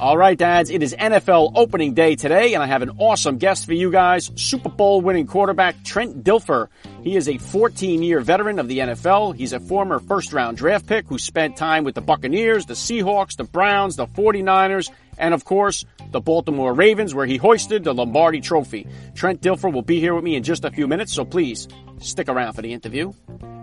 All right, dads, it is NFL opening day today, and I have an awesome guest for you guys. Super Bowl winning quarterback Trent Dilfer. He is a 14 year veteran of the NFL. He's a former first round draft pick who spent time with the Buccaneers, the Seahawks, the Browns, the 49ers, and of course, the Baltimore Ravens, where he hoisted the Lombardi Trophy. Trent Dilfer will be here with me in just a few minutes, so please stick around for the interview.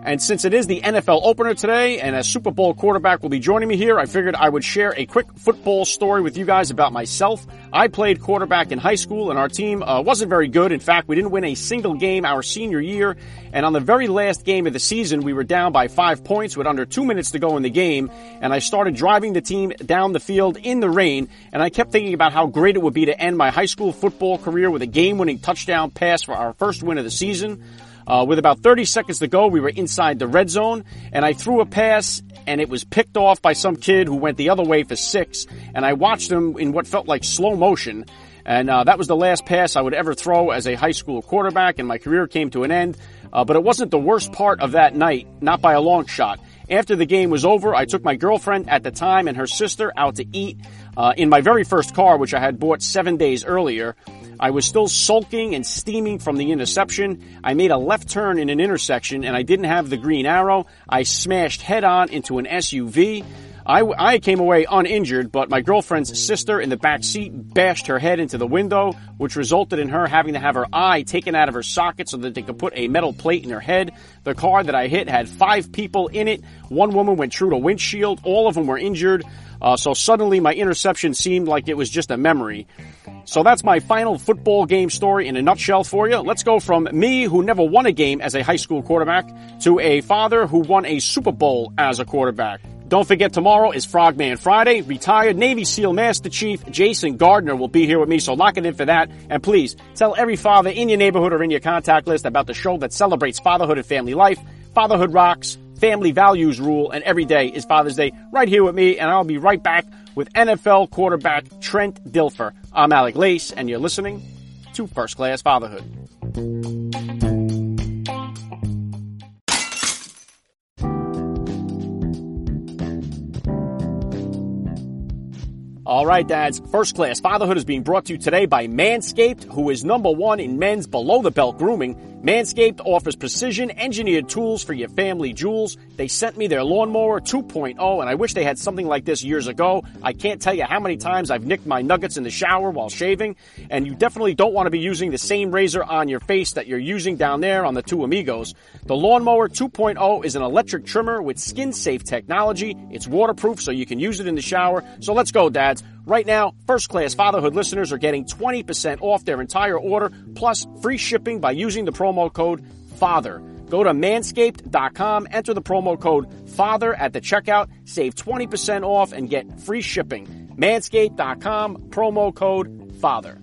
And since it is the NFL opener today and a Super Bowl quarterback will be joining me here, I figured I would share a quick football story with you guys about myself. I played quarterback in high school and our team uh, wasn't very good. In fact, we didn't win a single game our senior year. And on the very last game of the season, we were down by five points with under two minutes to go in the game. And I started driving the team down the field in the rain. And I kept thinking about how great it would be to end my high school football career with a game winning touchdown pass for our first win of the season. Uh, with about 30 seconds to go, we were inside the red zone, and I threw a pass, and it was picked off by some kid who went the other way for six, and I watched him in what felt like slow motion. And uh, that was the last pass I would ever throw as a high school quarterback, and my career came to an end. Uh, but it wasn't the worst part of that night, not by a long shot. After the game was over, I took my girlfriend at the time and her sister out to eat uh, in my very first car, which I had bought seven days earlier. I was still sulking and steaming from the interception. I made a left turn in an intersection and I didn't have the green arrow. I smashed head on into an SUV. I, I came away uninjured, but my girlfriend's sister in the back seat bashed her head into the window, which resulted in her having to have her eye taken out of her socket so that they could put a metal plate in her head. The car that I hit had five people in it. One woman went through the windshield. All of them were injured. Uh, so suddenly my interception seemed like it was just a memory. So that's my final football game story in a nutshell for you. Let's go from me, who never won a game as a high school quarterback, to a father who won a Super Bowl as a quarterback. Don't forget tomorrow is Frogman Friday. Retired Navy SEAL Master Chief Jason Gardner will be here with me, so lock it in for that. And please tell every father in your neighborhood or in your contact list about the show that celebrates fatherhood and family life. Fatherhood rocks, family values rule, and every day is Father's Day right here with me, and I'll be right back with NFL quarterback Trent Dilfer. I'm Alec Lace, and you're listening to First Class Fatherhood. All right, dads. First class fatherhood is being brought to you today by Manscaped, who is number one in men's below the belt grooming. Manscaped offers precision engineered tools for your family jewels. They sent me their lawnmower 2.0 and I wish they had something like this years ago. I can't tell you how many times I've nicked my nuggets in the shower while shaving and you definitely don't want to be using the same razor on your face that you're using down there on the two amigos. The lawnmower 2.0 is an electric trimmer with skin safe technology. It's waterproof so you can use it in the shower. So let's go dads. Right now, first class fatherhood listeners are getting 20% off their entire order plus free shipping by using the promo code FATHER. Go to manscaped.com, enter the promo code FATHER at the checkout, save 20% off and get free shipping. Manscaped.com, promo code FATHER.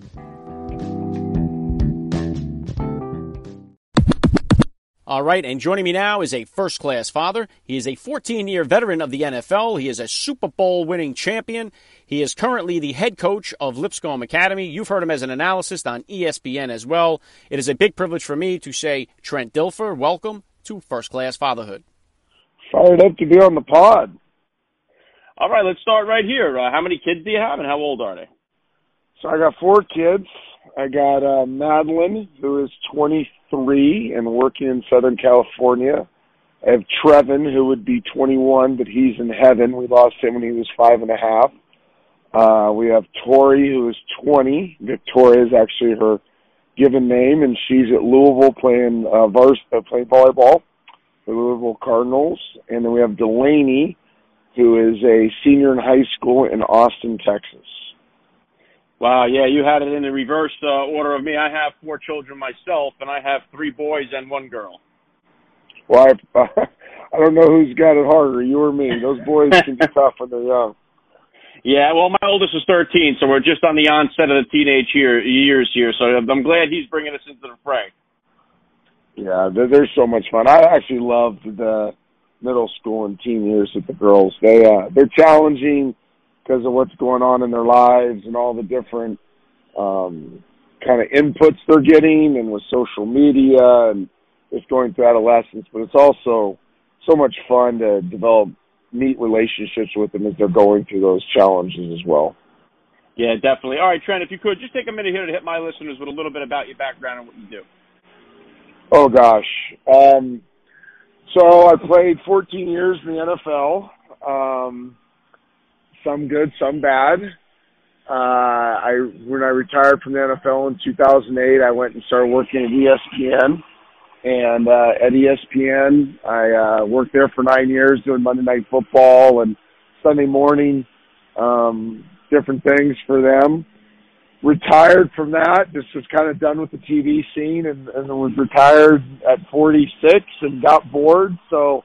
All right, and joining me now is a first class father. He is a 14 year veteran of the NFL. He is a Super Bowl winning champion. He is currently the head coach of Lipscomb Academy. You've heard him as an analyst on ESPN as well. It is a big privilege for me to say, Trent Dilfer, welcome to First Class Fatherhood. Fired up to be on the pod. All right, let's start right here. Uh, how many kids do you have, and how old are they? So I got four kids. I got uh, Madeline, who is 23 and working in Southern California. I have Trevin, who would be 21, but he's in heaven. We lost him when he was five and a half. Uh, we have Tori, who is 20. Victoria is actually her given name, and she's at Louisville playing uh, vars- uh, playing volleyball, the Louisville Cardinals. And then we have Delaney, who is a senior in high school in Austin, Texas. Wow, yeah, you had it in the reverse uh, order of me. I have four children myself, and I have three boys and one girl. Well, I, I don't know who's got it harder, you or me. Those boys can be tough when they're young. Yeah, well, my oldest is 13, so we're just on the onset of the teenage year, years here. So I'm glad he's bringing us into the fray. Yeah, they're, they're so much fun. I actually loved the middle school and teen years with the girls. They uh, they're challenging because of what's going on in their lives and all the different um, kind of inputs they're getting, and with social media and just going through adolescence. But it's also so much fun to develop neat relationships with them as they're going through those challenges as well. Yeah, definitely. All right, Trent, if you could just take a minute here to hit my listeners with a little bit about your background and what you do. Oh gosh. Um, so I played 14 years in the NFL. Um, some good, some bad. Uh, I when I retired from the NFL in 2008, I went and started working at ESPN. And uh, at ESPN, I uh, worked there for nine years doing Monday Night Football and Sunday morning, um, different things for them. Retired from that, just was kind of done with the TV scene, and, and was retired at 46 and got bored. So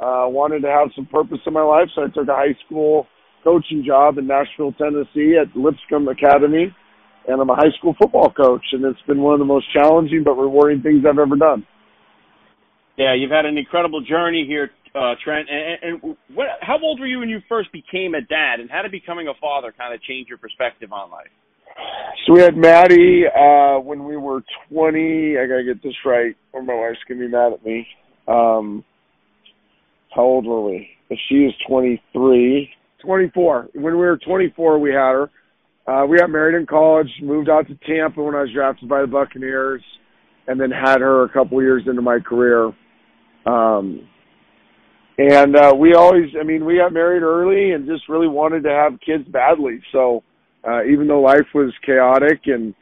uh, wanted to have some purpose in my life, so I took a high school coaching job in Nashville, Tennessee at Lipscomb Academy, and I'm a high school football coach, and it's been one of the most challenging but rewarding things I've ever done. Yeah, you've had an incredible journey here, uh, Trent. And, and what, how old were you when you first became a dad, and how did becoming a father kind of change your perspective on life? So we had Maddie uh, when we were 20. I gotta get this right, or my wife's gonna be mad at me. Um, how old were we? She is 23. 24. When we were 24, we had her. Uh, we got married in college, moved out to Tampa when I was drafted by the Buccaneers, and then had her a couple years into my career. Um, and uh, we always, I mean, we got married early and just really wanted to have kids badly. So uh, even though life was chaotic and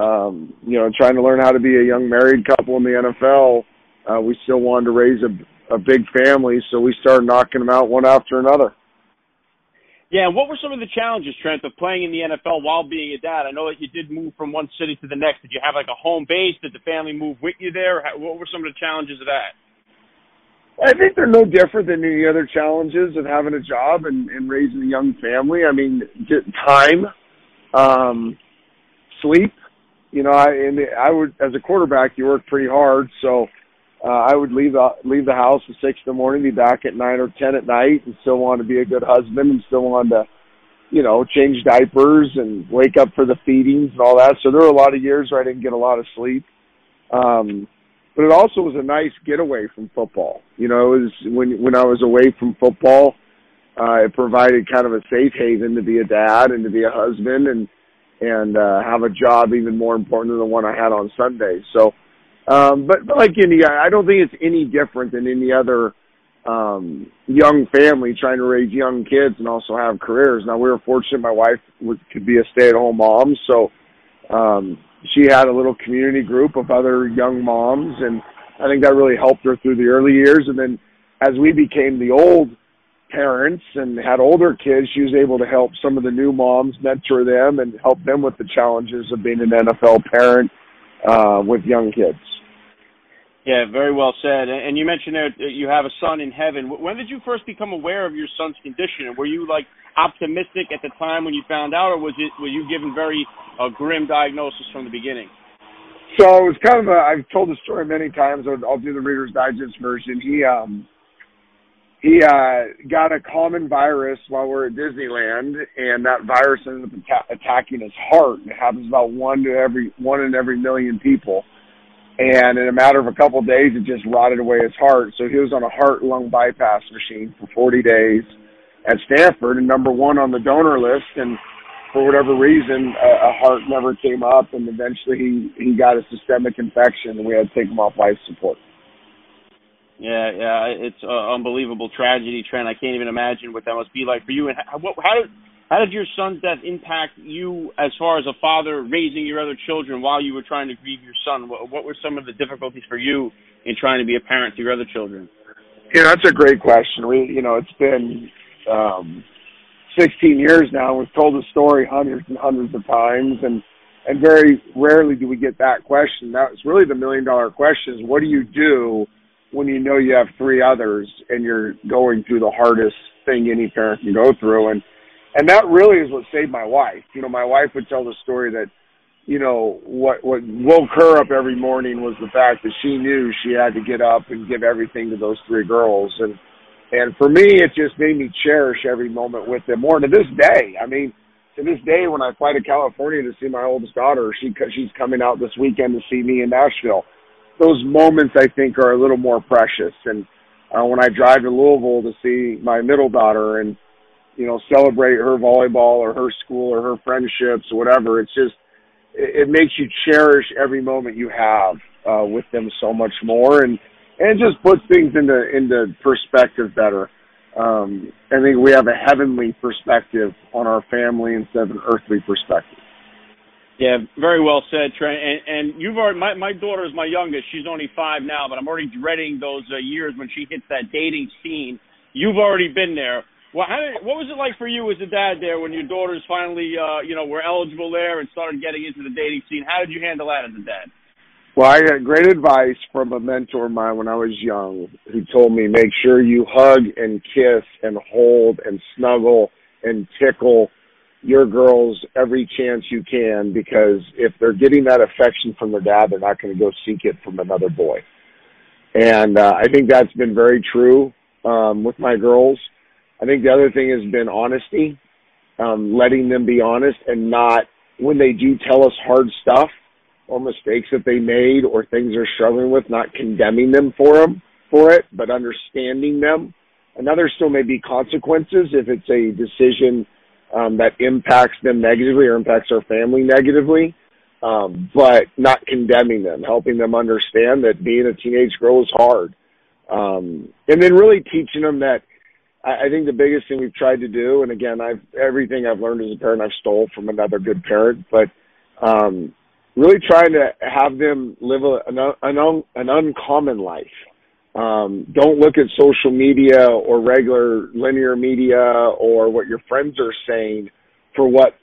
um, you know trying to learn how to be a young married couple in the NFL, uh, we still wanted to raise a, a big family. So we started knocking them out one after another. Yeah, and what were some of the challenges, Trent, of playing in the NFL while being a dad? I know that you did move from one city to the next. Did you have like a home base? Did the family move with you there? What were some of the challenges of that? I think they're no different than any other challenges of having a job and, and raising a young family. I mean, time, um, sleep. You know, I and I would as a quarterback, you work pretty hard, so uh, I would leave the leave the house at six in the morning, be back at nine or ten at night, and still want to be a good husband, and still want to, you know, change diapers and wake up for the feedings and all that. So there were a lot of years where I didn't get a lot of sleep. Um, but it also was a nice getaway from football. You know, it was when when I was away from football, uh, it provided kind of a safe haven to be a dad and to be a husband and and uh, have a job even more important than the one I had on Sunday. So um, but, but like any, I don't think it's any different than any other um, young family trying to raise young kids and also have careers. Now we were fortunate; my wife was, could be a stay-at-home mom, so um, she had a little community group of other young moms, and I think that really helped her through the early years. And then as we became the old parents and had older kids, she was able to help some of the new moms, mentor them, and help them with the challenges of being an NFL parent uh, with young kids. Yeah, very well said. And you mentioned that you have a son in heaven. When did you first become aware of your son's condition? Were you like optimistic at the time when you found out, or was it were you given very a grim diagnosis from the beginning? So it was kind of a. I've told the story many times. I'll, I'll do the Reader's Digest version. He um he uh got a common virus while we we're at Disneyland, and that virus ended up atta- attacking his heart. It happens about one to every one in every million people and in a matter of a couple of days, it just rotted away his heart. So he was on a heart lung bypass machine for 40 days at Stanford and number one on the donor list. And for whatever reason, a, a heart never came up, and eventually he he got a systemic infection, and we had to take him off life support. Yeah, yeah, it's an unbelievable tragedy, Trent. I can't even imagine what that must be like for you. And how, how did how did your son's death impact you as far as a father raising your other children while you were trying to grieve your son? What, what were some of the difficulties for you in trying to be a parent to your other children? Yeah, that's a great question. We, you know, it's been um, 16 years now. We've told the story hundreds and hundreds of times, and and very rarely do we get that question. That's really the million dollar question: is what do you do when you know you have three others and you're going through the hardest thing any parent can go through? And and that really is what saved my wife. You know, my wife would tell the story that, you know, what what woke her up every morning was the fact that she knew she had to get up and give everything to those three girls, and and for me, it just made me cherish every moment with them more. To this day, I mean, to this day, when I fly to California to see my oldest daughter, she she's coming out this weekend to see me in Nashville. Those moments, I think, are a little more precious. And uh, when I drive to Louisville to see my middle daughter and you know celebrate her volleyball or her school or her friendships or whatever, it's just it, makes you cherish every moment you have uh, with them so much more, and and it just puts things into into perspective better um, I think we have a heavenly perspective on our family instead of an earthly perspective. Yeah, very well said, Trent. And, and you've already my my daughter is my youngest. She's only five now, but I'm already dreading those uh, years when she hits that dating scene. You've already been there. Well, how did, what was it like for you as a dad there when your daughters finally, uh, you know, were eligible there and started getting into the dating scene? How did you handle that as a dad? Well, I got great advice from a mentor of mine when I was young who told me make sure you hug and kiss and hold and snuggle and tickle your girls every chance you can because if they're getting that affection from their dad, they're not going to go seek it from another boy. And uh, I think that's been very true um, with my girls. I think the other thing has been honesty, um, letting them be honest and not when they do tell us hard stuff – or mistakes that they made or things they're struggling with, not condemning them for them for it, but understanding them. Another still may be consequences if it's a decision um, that impacts them negatively or impacts our family negatively, um, but not condemning them, helping them understand that being a teenage girl is hard. Um, and then really teaching them that I, think the biggest thing we've tried to do, and again, I've everything I've learned as a parent I've stole from another good parent, but um, really trying to have them live a, an, an, an uncommon life. Um, don't look at social media or regular linear media or what your friends are saying for what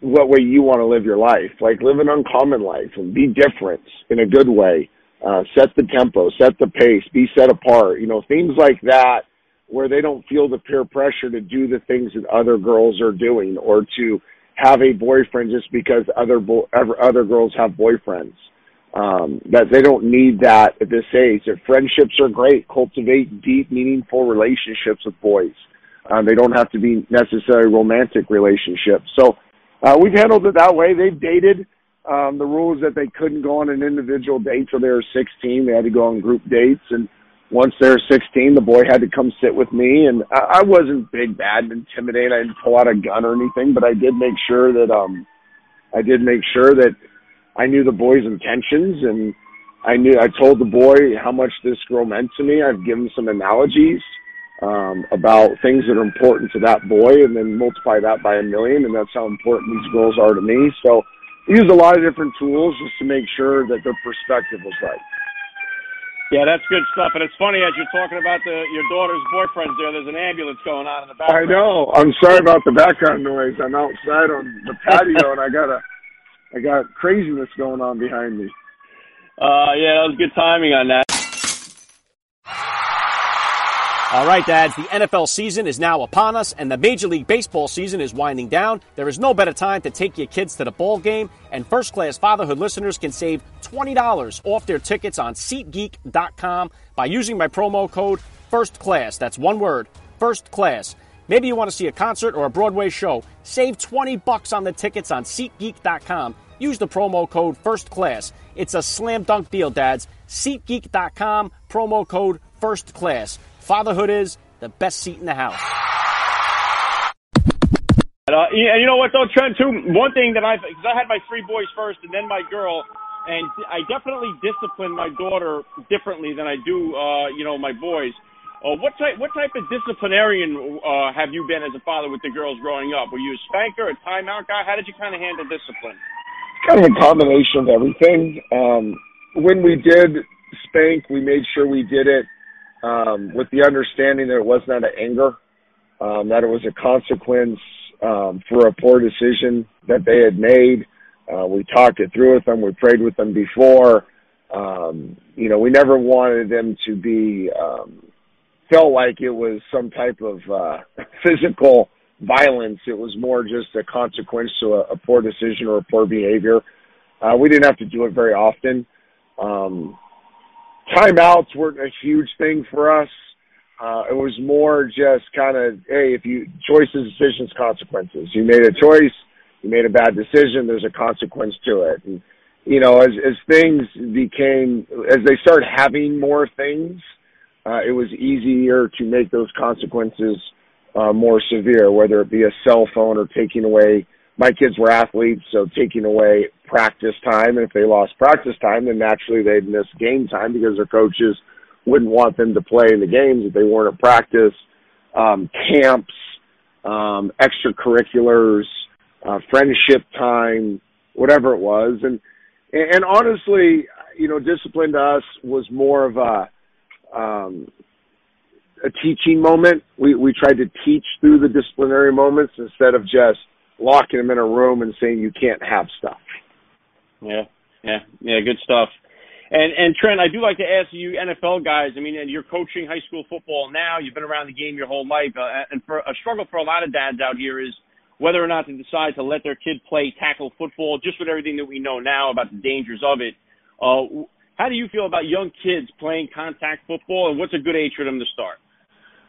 what way you want to live your life. Like live an uncommon life and be different in a good way. Uh, set the tempo, set the pace, be set apart. You know, things like that where they don't feel the peer pressure to do the things that other girls are doing or to have a boyfriend just because other bo- other girls have boyfriends. Um, that they don't need that at this age. Their friendships are great. Cultivate deep, meaningful relationships with boys. Um, they don't have to be necessarily romantic relationships. So uh, we've handled it that way. They've dated. Um, the rules that they couldn't go on an individual date till they were 16. They had to go on group dates, and once they were 16, the boy had to come sit with me, and I, I wasn't big, bad, and intimidated. I didn't pull out a gun or anything, but I did make sure that um, I did make sure that I knew the boy's intentions, and I knew I told the boy how much this girl meant to me. I've given some analogies um, about things that are important to that boy, and then multiply that by a million, and that's how important these girls are to me. So, I use a lot of different tools just to make sure that their perspective was right. Yeah, that's good stuff. And it's funny as you're talking about the your daughter's boyfriends there. There's an ambulance going on in the background. I know. I'm sorry about the background noise. I'm outside on the patio and I got a I got craziness going on behind me. Uh, yeah, that was good timing on that. All right, dads, the NFL season is now upon us and the Major League Baseball season is winding down. There is no better time to take your kids to the ball game, and first class fatherhood listeners can save $20 off their tickets on SeatGeek.com by using my promo code First Class. That's one word, First Class. Maybe you want to see a concert or a Broadway show. Save 20 bucks on the tickets on SeatGeek.com. Use the promo code First Class. It's a slam dunk deal, dads. SeatGeek.com, promo code First Class. Fatherhood is the best seat in the house. Uh, and you know what though, Trent? Too one thing that I've because I had my three boys first and then my girl, and I definitely discipline my daughter differently than I do, uh, you know, my boys. Uh, what type what type of disciplinarian uh, have you been as a father with the girls growing up? Were you a spanker, a timeout guy? How did you kind of handle discipline? Kind of a combination of everything. Um, when we did spank, we made sure we did it um, with the understanding that it was not an anger, um, that it was a consequence um, for a poor decision that they had made. Uh, we talked it through with them. We prayed with them before. Um, you know, we never wanted them to be um, felt like it was some type of uh, physical violence. It was more just a consequence to a, a poor decision or a poor behavior. Uh, we didn't have to do it very often. Um, timeouts weren't a huge thing for us. Uh, it was more just kind of, hey, if you choices, decisions, consequences. You made a choice, you made a bad decision. There's a consequence to it. And you know, as as things became, as they started having more things, uh, it was easier to make those consequences uh, more severe, whether it be a cell phone or taking away. My kids were athletes, so taking away practice time. And if they lost practice time, then naturally they'd miss game time because their coaches wouldn't want them to play in the games if they weren't at practice. Um, camps, um, extracurriculars, uh, friendship time, whatever it was. And, and honestly, you know, discipline to us was more of a, um, a teaching moment. We we tried to teach through the disciplinary moments instead of just locking them in a room and saying you can't have stuff. Yeah, yeah, yeah. Good stuff. And and Trent, I do like to ask you NFL guys. I mean, you're coaching high school football now. You've been around the game your whole life, uh, and for a struggle for a lot of dads out here is whether or not to decide to let their kid play tackle football. Just with everything that we know now about the dangers of it. Uh, how do you feel about young kids playing contact football, and what's a good age for them to start?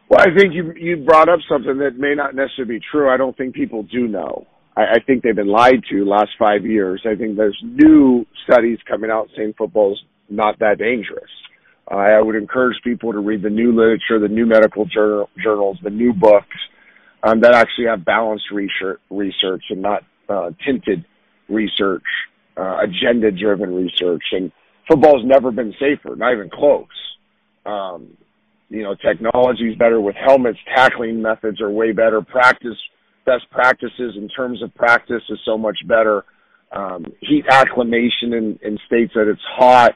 Well, I think you you brought up something that may not necessarily be true. I don't think people do know. I, I think they've been lied to last five years. I think there's new studies coming out saying football's not that dangerous. Uh, I would encourage people to read the new literature, the new medical journal, journals, the new books um, that actually have balanced research, research and not uh, tinted research, uh, agenda-driven research. And football's never been safer, not even close. Um, you know, technology's better with helmets. Tackling methods are way better. Practice, best practices in terms of practice is so much better. Um, heat acclimation in, in states that it's hot,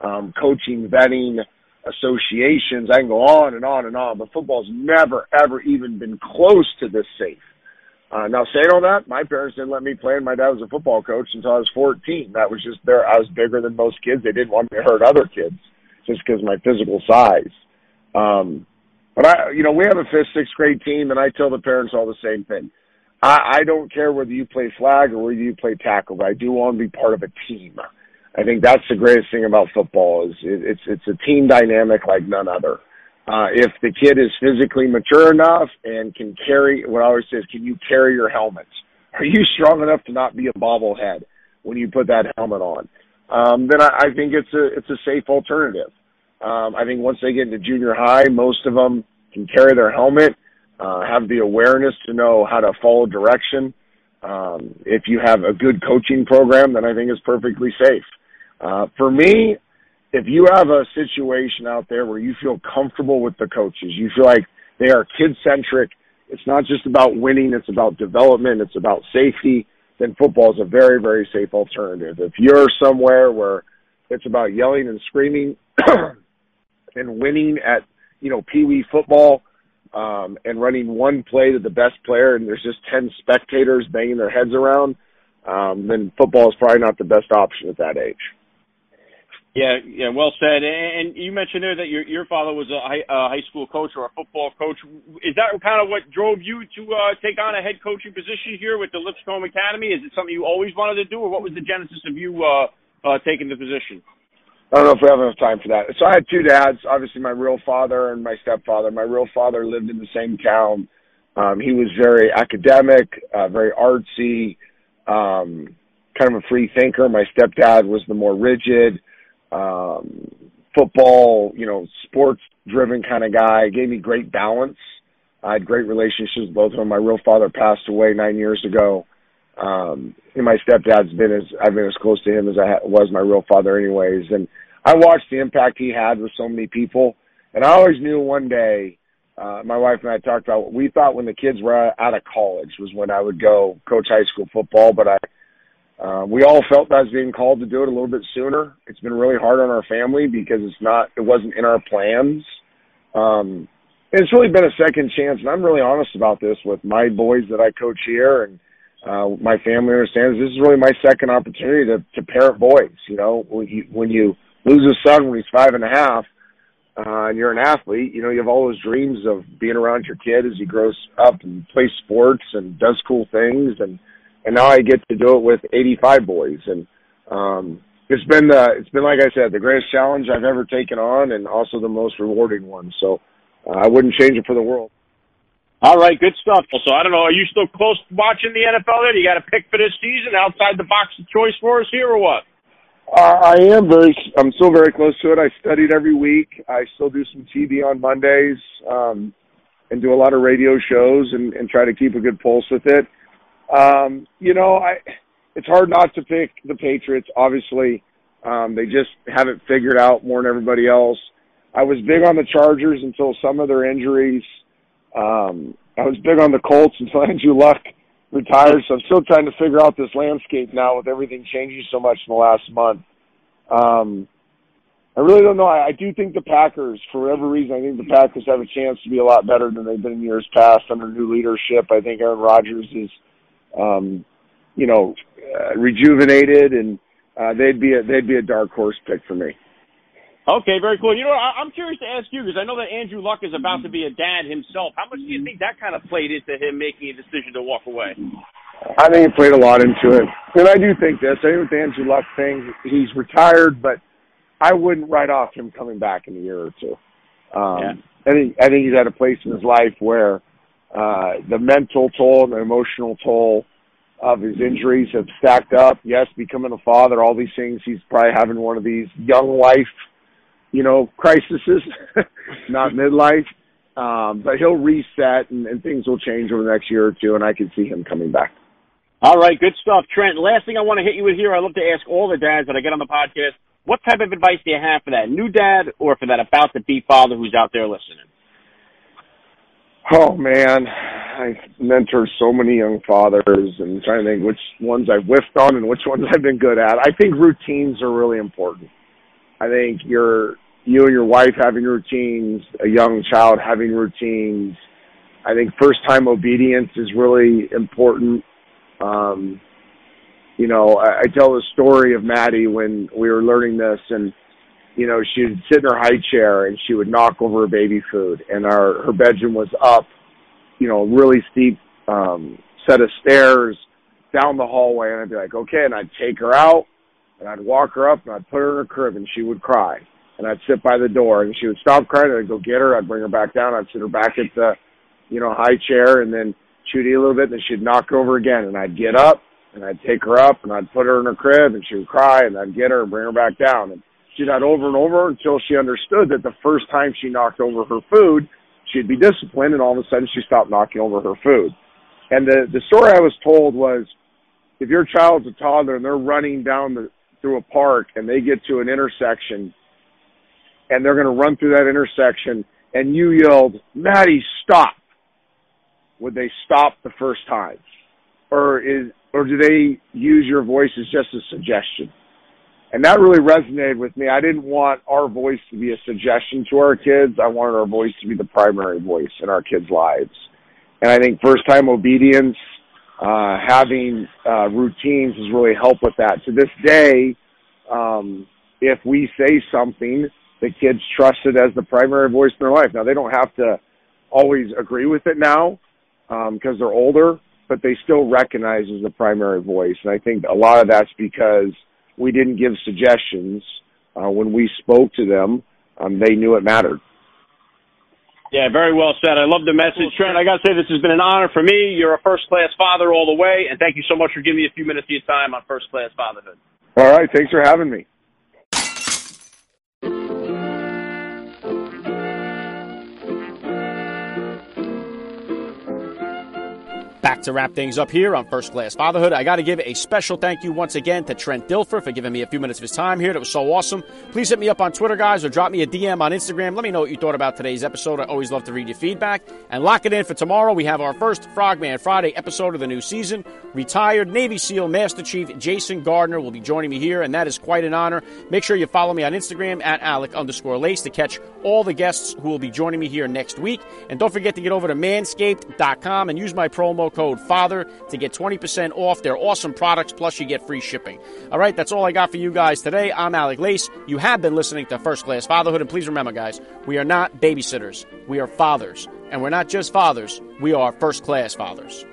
um, coaching, vetting, associations. I can go on and on and on, but football's never, ever even been close to this safe. Uh, now saying all that, my parents didn't let me play, and my dad was a football coach until I was 14. That was just there. I was bigger than most kids. They didn't want me to hurt other kids just because of my physical size. Um, but I, you know, we have a fifth, sixth grade team, and I tell the parents all the same thing. I, I don't care whether you play flag or whether you play tackle, but I do want to be part of a team. I think that's the greatest thing about football is it, it's it's a team dynamic like none other. Uh, if the kid is physically mature enough and can carry, what I always say is, can you carry your helmet? Are you strong enough to not be a bobblehead when you put that helmet on? Um, then I, I think it's a it's a safe alternative. Um, I think once they get into junior high, most of them can carry their helmet, uh, have the awareness to know how to follow direction. Um, if you have a good coaching program, then I think it's perfectly safe. Uh, for me, if you have a situation out there where you feel comfortable with the coaches, you feel like they are kid centric, it's not just about winning, it's about development, it's about safety, then football is a very, very safe alternative. If you're somewhere where it's about yelling and screaming and winning at, you know, pee wee football, um, and running one play to the best player and there's just 10 spectators banging their heads around, um, then football is probably not the best option at that age. Yeah, yeah, well said. And you mentioned there that your your father was a high, a high school coach or a football coach. Is that kind of what drove you to uh, take on a head coaching position here with the Lipscomb Academy? Is it something you always wanted to do, or what was the genesis of you uh, uh, taking the position? I don't know if we have enough time for that. So I had two dads, obviously my real father and my stepfather. My real father lived in the same town. Um, he was very academic, uh, very artsy, um, kind of a free thinker. My stepdad was the more rigid um, football, you know, sports driven kind of guy. Gave me great balance. I had great relationships with both of them. My real father passed away nine years ago. Um, and my stepdad's been as, I've been as close to him as I ha- was my real father anyways. And I watched the impact he had with so many people. And I always knew one day, uh, my wife and I talked about we thought when the kids were out of college was when I would go coach high school football, but I, uh, we all felt I was being called to do it a little bit sooner. It's been really hard on our family because it's not, it wasn't in our plans. Um, it's really been a second chance, and I'm really honest about this with my boys that I coach here, and uh, my family understands this is really my second opportunity to, to parent boys. You know, when you when you lose a son when he's five and a half, uh, and you're an athlete, you know, you have all those dreams of being around your kid as he grows up and plays sports and does cool things. And, and now I get to do it with 85 boys. And, um, it's been the, it's been, like I said, the greatest challenge I've ever taken on and also the most rewarding one. So uh, I wouldn't change it for the world. All right, good stuff. So I don't know, are you still close watching the NFL there? You got a pick for this season outside the box of choice for us here or what? I am very. I'm still very close to it. I studied every week. I still do some TV on Mondays, um, and do a lot of radio shows and, and try to keep a good pulse with it. Um, you know, I. It's hard not to pick the Patriots. Obviously, um, they just haven't figured out more than everybody else. I was big on the Chargers until some of their injuries. Um, I was big on the Colts until Andrew Luck retired, so I'm still trying to figure out this landscape now with everything changing so much in the last month. Um, I really don't know. I, I do think the Packers, for whatever reason, I think the Packers have a chance to be a lot better than they've been in years past under new leadership. I think Aaron Rodgers is, um, you know, uh, rejuvenated, and uh, they'd be a they'd be a dark horse pick for me. Okay, very cool. You know, I, I'm curious to ask you because I know that Andrew Luck is about to be a dad himself. How much do you think that kind of played into him making a decision to walk away? I think it played a lot into it, and I do think this. I think with the Andrew Luck thing, he's retired, but I wouldn't write off him coming back in a year or two. Um, yeah. I think I think he's at a place in his life where uh, the mental toll and the emotional toll of his injuries have stacked up. Yes, becoming a father, all these things. He's probably having one of these young life you know, crises, not midlife. Um, but he'll reset and, and things will change over the next year or two, and I can see him coming back. All right, good stuff, Trent. Last thing I want to hit you with here, I love to ask all the dads that I get on the podcast, what type of advice do you have for that new dad or for that about to be father who's out there listening? Oh man, I mentor so many young fathers and trying to think which ones I've whiffed on and which ones I've been good at. I think routines are really important. I think you're you and your wife having routines, a young child having routines. I think first time obedience is really important. Um, you know, I, I tell the story of Maddie when we were learning this and, you know, she'd sit in her high chair and she would knock over her baby food and our, her bedroom was up, you know, really steep, um, set of stairs down the hallway and I'd be like, okay. And I'd take her out and I'd walk her up and I'd put her in her crib and she would cry and I'd sit by the door and she would stop crying and I'd go get her, I'd bring her back down, I'd sit her back at the, you know, high chair and then she'd eat a little bit and then she'd knock over again and I'd get up and I'd take her up and I'd put her in her crib and she would cry and I'd get her and bring her back down and she did that over and over until she understood that the first time she knocked over her food, she'd be disciplined and all of a sudden she stopped knocking over her food. And the, the story I was told was if your child's a toddler and they're running down the, through a park and they get to an intersection and they're going to run through that intersection and you yelled, Maddie, stop. Would they stop the first time? Or is, or do they use your voice as just a suggestion? And that really resonated with me. I didn't want our voice to be a suggestion to our kids. I wanted our voice to be the primary voice in our kids' lives. And I think first time obedience, uh, having, uh, routines has really helped with that. To this day, um, if we say something the kids trust it as the primary voice in their life. Now they don't have to always agree with it now because um, they're older, but they still recognize as the primary voice. And I think a lot of that's because we didn't give suggestions uh, when we spoke to them. Um, they knew it mattered. Yeah, very well said. I love the message, Trent. I got to say, this has been an honor for me. You're a first class father all the way, and thank you so much for giving me a few minutes of your time on first class fatherhood. All right, thanks for having me. Back to wrap things up here on First Class Fatherhood. I got to give a special thank you once again to Trent Dilfer for giving me a few minutes of his time here. That was so awesome. Please hit me up on Twitter, guys, or drop me a DM on Instagram. Let me know what you thought about today's episode. I always love to read your feedback. And lock it in for tomorrow. We have our first Frogman Friday episode of the new season. Retired Navy SEAL Master Chief Jason Gardner will be joining me here, and that is quite an honor. Make sure you follow me on Instagram at Alec underscore Lace to catch all the guests who will be joining me here next week. And don't forget to get over to manscaped.com and use my promo code FATHER to get 20% off their awesome products, plus you get free shipping. All right, that's all I got for you guys today. I'm Alec Lace. You have been listening to First Class Fatherhood, and please remember, guys, we are not babysitters. We are fathers. And we're not just fathers, we are first class fathers.